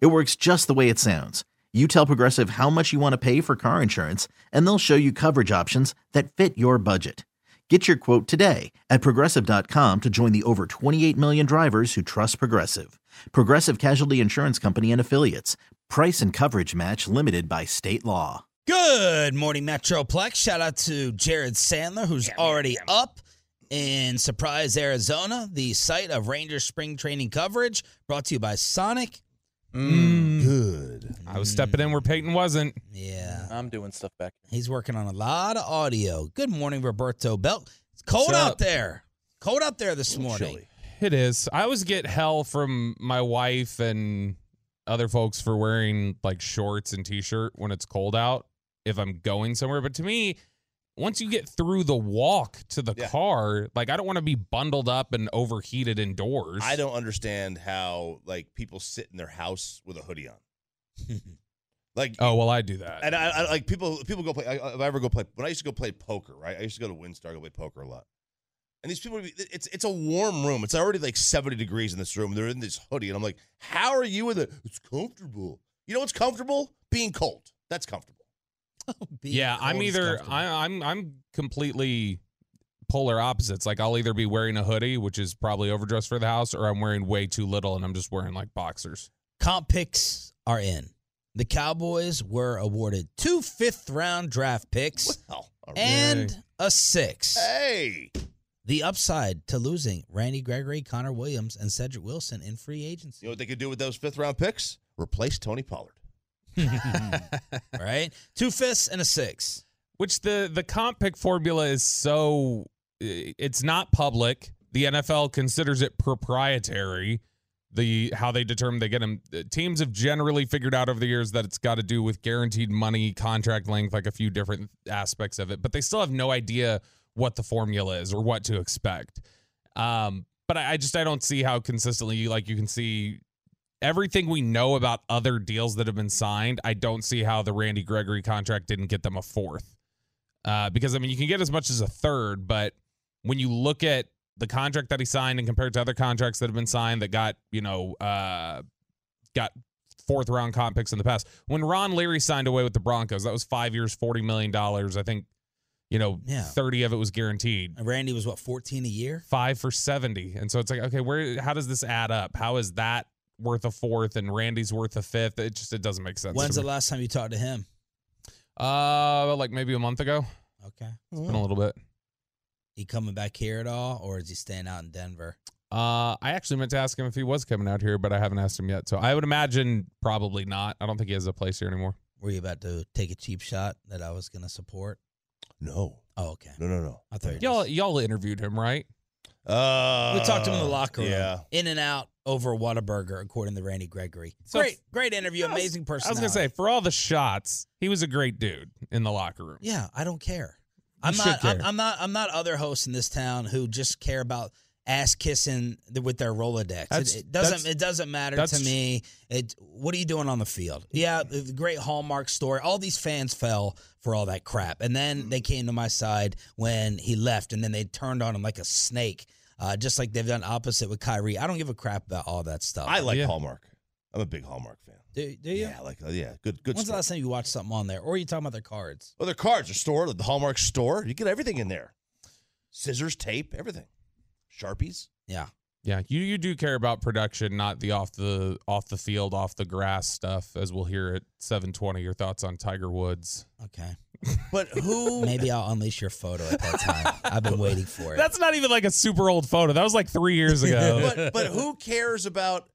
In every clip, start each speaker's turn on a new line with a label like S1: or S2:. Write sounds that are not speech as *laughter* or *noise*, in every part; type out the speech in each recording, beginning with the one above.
S1: It works just the way it sounds. You tell Progressive how much you want to pay for car insurance, and they'll show you coverage options that fit your budget. Get your quote today at progressive.com to join the over 28 million drivers who trust Progressive. Progressive Casualty Insurance Company and Affiliates. Price and coverage match limited by state law.
S2: Good morning, Metroplex. Shout out to Jared Sandler, who's already up in Surprise, Arizona, the site of Rangers spring training coverage, brought to you by Sonic. Mm.
S3: Good.
S4: I was stepping in where Peyton wasn't.
S2: Yeah,
S5: I'm doing stuff back here.
S2: he's working on a lot of audio. Good morning, Roberto Belt. It's cold
S4: What's
S2: out
S4: up?
S2: there. Cold out there this morning.
S3: Chilly.
S4: It is. I always get hell from my wife and other folks for wearing like shorts and t-shirt when it's cold out if I'm going somewhere. But to me, once you get through the walk to the
S3: Yeah.
S4: car, like I don't want to be bundled up and overheated indoors.
S3: I don't understand how like people sit in their house with a hoodie on. *laughs* Like
S4: Oh well, I do that.
S3: and I, I like people people go play. I, if I ever go play when I used to go play poker, right? I used to go to WinStar go play poker a lot. And these people, be- it's it's a warm room. It's already like seventy degrees in this room. They're in this hoodie, and I'm like, how are you in the? It's comfortable. You know what's comfortable? Being cold. That's comfortable.
S2: Being
S4: yeah, I'm either. I, I'm I'm completely polar opposites. Like I'll either be wearing a hoodie, which is probably overdressed for the house, or I'm wearing way too little and I'm just wearing like boxers.
S2: comp picks are in. The Cowboys were awarded two fifth round draft picks
S3: Well, all right.
S2: and a six.
S3: hey,
S2: The upside to losing Randy Gregory, Connor Williams, and Cedric Wilson in free agency.
S3: you know what they could do with those fifth round picks? Replace Tony Pollard. *laughs*
S2: right? Two fifths and a six.
S4: Which the the comp pick formula is so it's not public. The NFL considers it proprietary. The how they determine they get them. Teams have generally figured out over the years that it's got to do with guaranteed money, contract length, like a few different aspects of it. But they still have no idea what the formula is or what to expect. Um, but I, I just I don't see how consistently you like you can see everything we know about other deals that have been signed. I don't see how the Randy Gregory contract didn't get them a fourth. Uh, because I mean, you can get as much as a third, but when you look at the contract that he signed and compared to other contracts that have been signed that got you know uh, got fourth round comp picks in the past, when Ron Leary signed away with the Broncos, that was five years, forty million dollars. I think you know
S2: Yeah.
S4: thirty of it was guaranteed.
S2: And Randy was what, 14 a year?
S4: Five for seventy, and so it's like, okay, where? How does this add up? How is that worth a fourth and Randy's worth a fifth? It just it doesn't make sense.
S2: When's the last time you talked to him?
S4: Uh, like maybe a month ago.
S2: Okay.
S4: It's been a little bit.
S2: He coming back here at all, or is he staying out in Denver?
S4: Uh, I actually meant to ask him if he was coming out here, but I haven't asked him yet. So I would imagine probably not. I don't think he has a place here anymore.
S2: Were you about to take a cheap shot that I was going to support?
S3: No,
S2: Oh, okay.
S3: no, no, no.
S2: I thought you
S4: Y'all, y'all interviewed him, right?
S3: Uh,
S2: We talked to him in the locker room.
S3: Yeah.
S2: In and out over Whataburger, according to Randy Gregory.
S4: So
S2: great, great interview.
S4: Was-
S2: Amazing person.
S4: I was gonna say, for all the shots, he was a great dude in the locker room.
S2: Yeah, I don't care.
S4: You
S2: I'm not. I'm,
S4: care.
S2: I'm not. I'm not other hosts in this town who just care about ass kissing with their Rolodex. It, it doesn't. It doesn't matter to me. It. What are you doing on the field? Mm-hmm. Yeah, the the great Hallmark story. All these fans fell for all that crap, and then mm-hmm. they came to my side when he left, and then they turned on him like a snake, uh, just like they've done opposite with Kyrie. I don't give a crap about all that stuff.
S3: I like
S4: Yeah.
S3: Hallmark. I'm a big Hallmark fan.
S2: do, do you?
S3: Yeah, like uh, yeah, good good.
S2: When's the last time you watched something on there, or are you talking about their cards?
S3: Oh, their cards are stored at the Hallmark store. You get everything in there. Scissors, tape, everything. Sharpies.
S2: Yeah.
S4: Yeah, you you do care about production, not the off the off the field, off the grass stuff. As we'll hear at seven twenty, your thoughts on Tiger Woods.
S2: Okay. *laughs*
S3: But who
S2: Maybe I'll unleash your photo at that time. I've been waiting for it.
S4: That's not even like a super old photo. That was like three years ago. *laughs*
S3: but but who cares about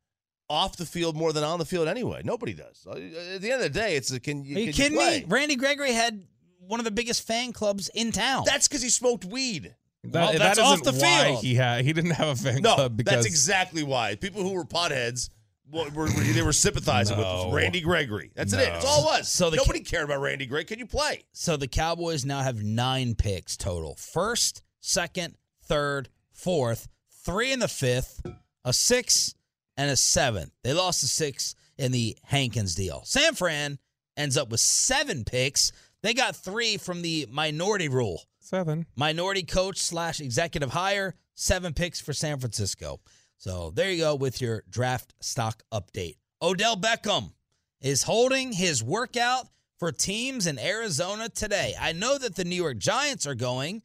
S3: off the field more than on the field anyway? Nobody does. Uh, At the end of the day, it's a, can you
S2: Are you
S3: can
S2: kidding
S3: play?
S2: me? Randy Gregory had one of the biggest fan clubs in town.
S3: That's because he smoked weed.
S4: That,
S2: Well,
S4: that
S2: that's off
S4: isn't
S2: the
S4: why
S2: field.
S4: He had he didn't have a fan
S3: No,
S4: club because
S3: that's exactly why. People who were potheads what were, were- they were sympathizing
S2: No.
S3: with Randy Gregory. That's it. That's all it was.
S2: So the
S3: nobody cared about Randy Gregory. Can you play?
S2: So the Cowboys now have nine picks total. First, second, third, fourth, three in the fifth, a six, and a seventh. They lost the six in the Hankins deal. San Fran ends up with seven picks. They got three from the minority rule.
S4: Seven.
S2: Minority coach slash executive hire, seven picks for San Francisco. So there you go with your draft stock update. Odell Beckham is holding his workout for teams in Arizona today. I know that the New York Giants are going.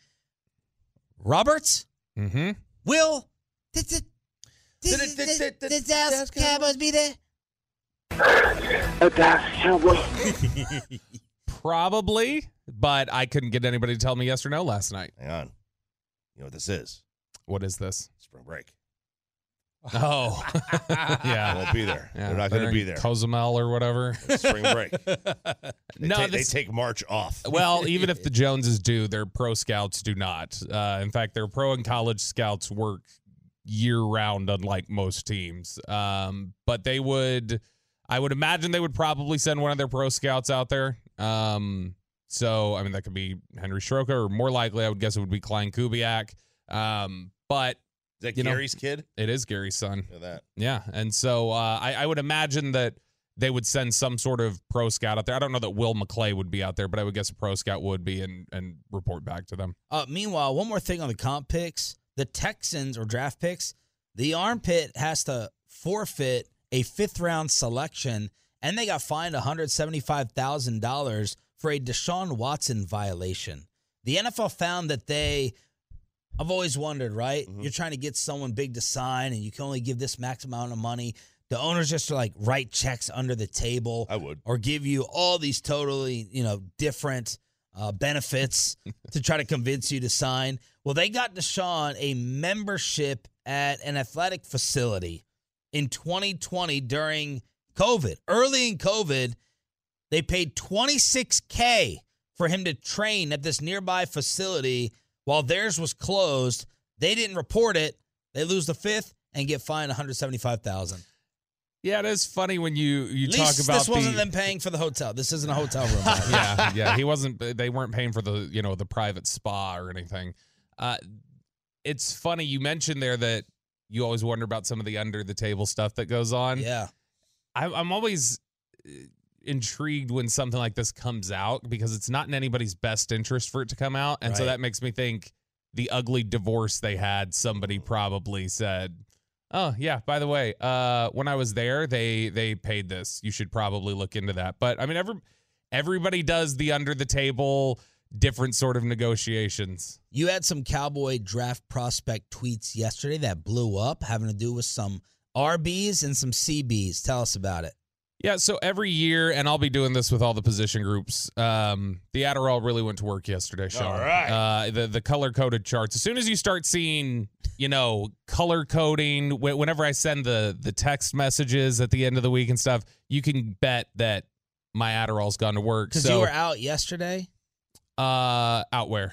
S2: Roberts,
S4: Mm-hmm.
S2: will
S3: Did it- did- did- did- did Dallas
S2: Cowboys be there? *laughs*
S4: Probably, but I couldn't get anybody to tell me yes or no last night.
S3: Hang on. You know what this is?
S4: What is this?
S3: Spring break.
S4: Oh, *laughs* yeah.
S3: won't be there.
S4: Yeah,
S3: They're not going to be there.
S4: Cozumel or whatever.
S3: It's spring break. *laughs* They,
S4: no,
S3: ta- they take March off.
S4: well, even if the *laughs* Joneses do, their pro scouts do not. Uh, in fact, their pro and college scouts work year round, unlike most teams. Um, but they would, I would imagine they would probably send one of their pro scouts out there. Um, so, I mean, that could be Henry Stroka, or more likely, I would guess it would be Klein Kubiak. Um, but
S3: Is that
S4: you know-
S3: Gary's kid?
S4: it is Gary's son. Yeah, and so uh, I, I would imagine that they would send some sort of pro scout out there. I don't know that Will McClay would be out there, but I would guess a pro scout would be and and report back to them.
S2: Uh, meanwhile, one more thing on the comp picks. The Texans or draft picks, the armpit has to forfeit a fifth round selection, and they got fined $175,000 for a Deshaun Watson violation. The NFL found that they, I've always wondered, right?
S3: Mhm.
S2: You're trying to get someone big to sign, and you can only give this max amount of money. The owners just like write checks under the table
S3: I would.
S2: or give you all these totally, you know, different uh, benefits *laughs* to try to convince you to sign. Well, they got Deshaun a membership at an athletic facility in 2020 during COVID. Early in COVID, they paid 26K for him to train at this nearby facility while theirs was closed. They didn't report it. They lose the fifth and get fined 175,000.
S4: Yeah, it is funny when you you
S2: At
S4: talk about
S2: this wasn't
S4: the,
S2: them paying for the hotel. This isn't a hotel room. *laughs*
S4: yeah, yeah. He wasn't. They weren't paying for the you know the private spa or anything. Uh, it's funny you mentioned there that you always wonder about some of the under the table stuff that goes on.
S2: Yeah.
S4: I'm, I'm always intrigued when something like this comes out because it's not in anybody's best interest for it to come out. And so that makes me think the ugly divorce they had, somebody probably said, Oh yeah, by the way, uh, when I was there, they they paid this. You should probably look into that. But I mean every everybody does the under the table different sort of negotiations.
S2: You had some Cowboy draft prospect tweets yesterday that blew up having to do with some RBs and some CBs. Tell us about it.
S4: Yeah, so every year, and I'll be doing this with all the position groups. Um, the Adderall really went to work yesterday, Sean.
S3: All right.
S4: Uh, the the color coded charts. As soon as you start seeing, you know, color coding, wh- whenever I send the the text messages at the end of the week and stuff, you can bet that my Adderall's gone to work.
S2: Because
S4: So,
S2: you were out yesterday,
S4: uh, out where?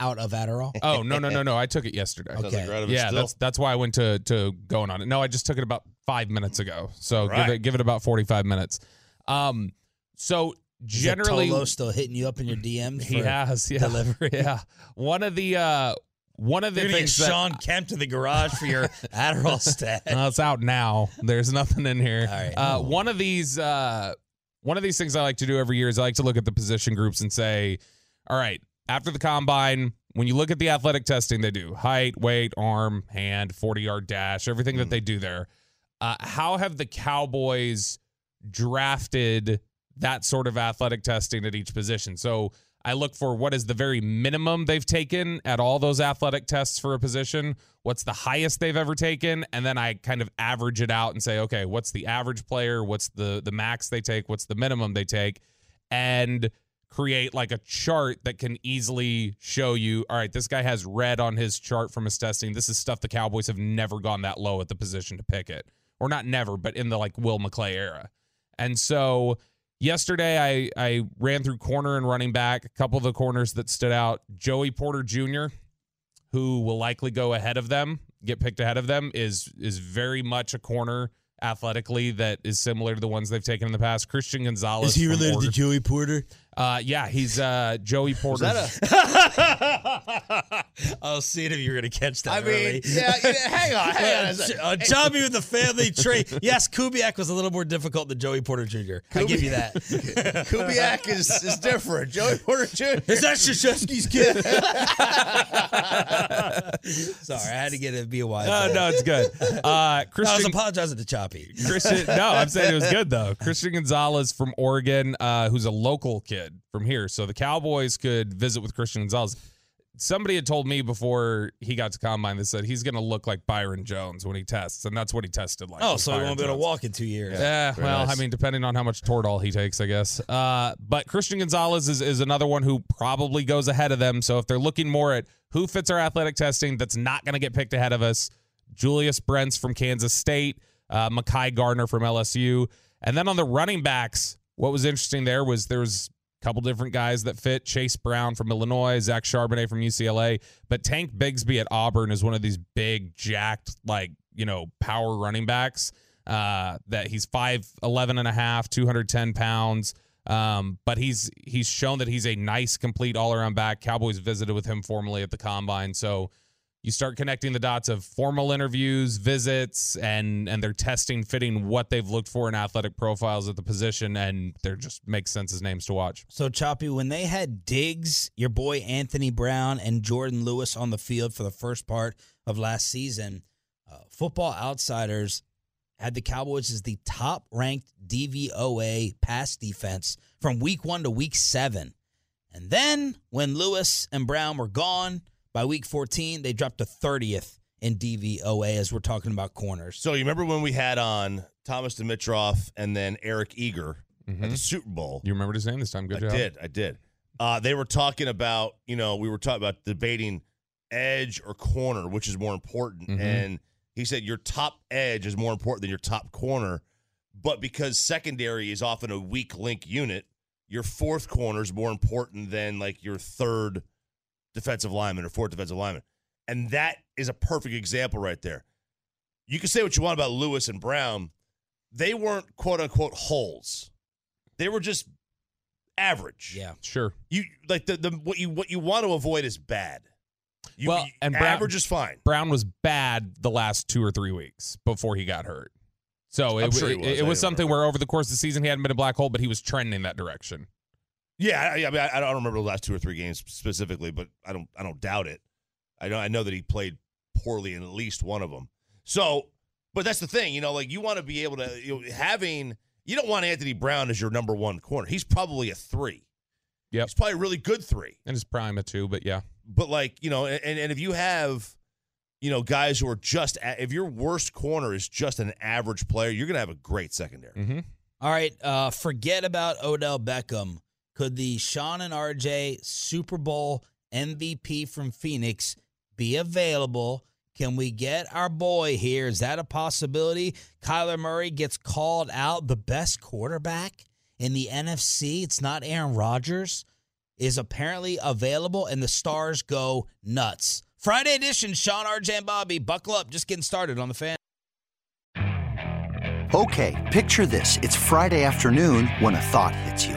S2: Out of Adderall. *laughs*
S4: Oh no no no no! I took it yesterday.
S2: Okay.
S3: like you're out of it
S4: Yeah,
S3: still.
S4: that's that's why I went to to going on it. No, I just took it about five minutes ago. So
S3: Right.
S4: give it give it about forty five minutes. Um, so
S2: Is it
S4: generally
S2: Tolo still hitting you up in your DMs.
S4: he
S2: for
S4: has yeah
S2: delivery. *laughs*
S4: yeah one of the uh one of the
S2: You're gonna get
S4: things that
S2: Sean Kemp to the garage for your *laughs* Adderall stash.
S4: Well, it's out now. There's nothing in here.
S2: All right.
S4: Uh, one of these, uh, one of these things I like to do every year is I like to look at the position groups and say, all right, after the combine, when you look at the athletic testing they do, height, weight, arm, hand, 40 yard dash, everything that they do there, uh, how have the Cowboys drafted that sort of athletic testing at each position? So I look for what is the very minimum they've taken at all those athletic tests for a position, what's the highest they've ever taken, and then I kind of average it out and say, okay, what's the average player, what's the the max they take, what's the minimum they take, and create like a chart that can easily show you, all right, this guy has red on his chart from his testing. This is stuff the Cowboys have never gone that low at the position to pick it. Or not never, but in the like Will McClay era. And so yesterday I I ran through corner and running back, a couple of the corners that stood out. Joey Porter Jr., who will likely go ahead of them, get picked ahead of them, is is very much a corner athletically that is similar to the ones they've taken in the past. Christian Gonzalez.
S2: Is he related to Joey Porter?
S4: Uh, yeah, he's uh, Joey Porter. *laughs*
S2: I was seeing if you're going to catch that.
S3: I mean,
S2: early.
S3: yeah, yeah, hang on, hang on. a *laughs*
S2: Uh, uh, Chubby with the family tree. Yes, Kubiak was a little more difficult than Joey Porter Jr. I give you that.
S3: Kubiak is, is different. Joey Porter Jr.
S2: Is that Shashevsky's kid? *laughs* Sorry, I had to get it. Be a wise.
S4: Uh, no, it's good. Uh,
S2: I was apologizing to Choppy.
S4: Christian, no, I'm saying it was good though. Christian Gonzalez from Oregon, uh, who's a local kid from here, so the Cowboys could visit with Christian Gonzalez. Somebody had told me before he got to combine that said he's going to look like Byron Jones when he tests, and that's what he tested like.
S2: Oh,
S4: was
S2: so he won't be able to
S4: Jones.
S2: walk in two years.
S4: Yeah,
S3: Very
S4: well,
S3: nice.
S4: I mean, depending on how much Toradol he takes, I guess. Uh, but Christian Gonzalez is, is another one who probably goes ahead of them. So if they're looking more at who fits our athletic testing, that's not going to get picked ahead of us. Julius Brents from Kansas State, uh, Mekhi Garner from LSU, and then on the running backs, what was interesting there was there was a couple different guys that fit. Chase Brown from Illinois, Zach Charbonnet from UCLA, but Tank Bigsby at Auburn is one of these big, jacked, like you know, power running backs uh, that he's 5'11 and a half, 210 pounds. Um, but he's he's shown that he's a nice, complete all around back. Cowboys visited with him formally at the combine. So you start connecting the dots of formal interviews, visits, and and they're testing fitting what they've looked for in athletic profiles at the position, and there just makes sense as names to watch.
S2: So Choppy, when they had Diggs, your boy Anthony Brown, and Jordan Lewis on the field for the first part of last season, uh, Football Outsiders had the Cowboys as the top ranked DVOA pass defense from week one to week seven. And then when Lewis and Brown were gone by week 14, they dropped to 30th in DVOA as we're talking about corners.
S3: So you remember when we had on Thomas Dimitroff and then Eric Eager at
S4: Mhm.
S3: the Super Bowl?
S4: You remembered his name this time. Good
S3: I
S4: job.
S3: did. I did. Uh, they were talking about, you know, we were talking about debating edge or corner, which is more important.
S4: Mhm.
S3: And he said your top edge is more important than your top corner. But because secondary is often a weak link unit, your fourth corner is more important than like your third defensive lineman or fourth defensive lineman. And that is a perfect example right there. You can say what you want about Lewis and Brown. They weren't quote unquote holes. They were just average.
S2: Yeah.
S4: Sure.
S3: You like the, the what you what you want to avoid is bad. You,
S4: Well,
S3: you-
S4: and Brown-
S3: average is fine.
S4: Brown was bad the last two or three weeks before he got hurt. So it,
S3: sure he
S4: it,
S3: was.
S4: it was something
S3: remember.
S4: where over the course of the season he hadn't been a black hole, but he was trending that direction.
S3: Yeah, I, I mean, I, I don't remember the last two or three games specifically, but I don't I don't doubt it. I know I know that he played poorly in at least one of them. So, but that's the thing, you know, like you want to be able to you know, having you don't want Anthony Brown as your number one corner. He's probably a three.
S4: Yeah,
S3: He's probably a really good three.
S4: And his prime a two, but yeah.
S3: but like you know and, and if you have you know guys who are just a- if your worst corner is just an average player you're gonna have a great secondary
S4: Mm-hmm.
S2: All right, uh, forget about Odell Beckham. Could the Sean and RJ Super Bowl MVP from Phoenix be available? Can we get our boy here? Is that a possibility? Kyler Murray gets called out, the best quarterback in the NFC. It's not Aaron Rodgers, is apparently available, and the stars go nuts. Friday edition, Sean, RJ, and Bobby. Buckle up, just getting started on the fan.
S6: Okay, picture this. It's Friday afternoon when a thought hits you.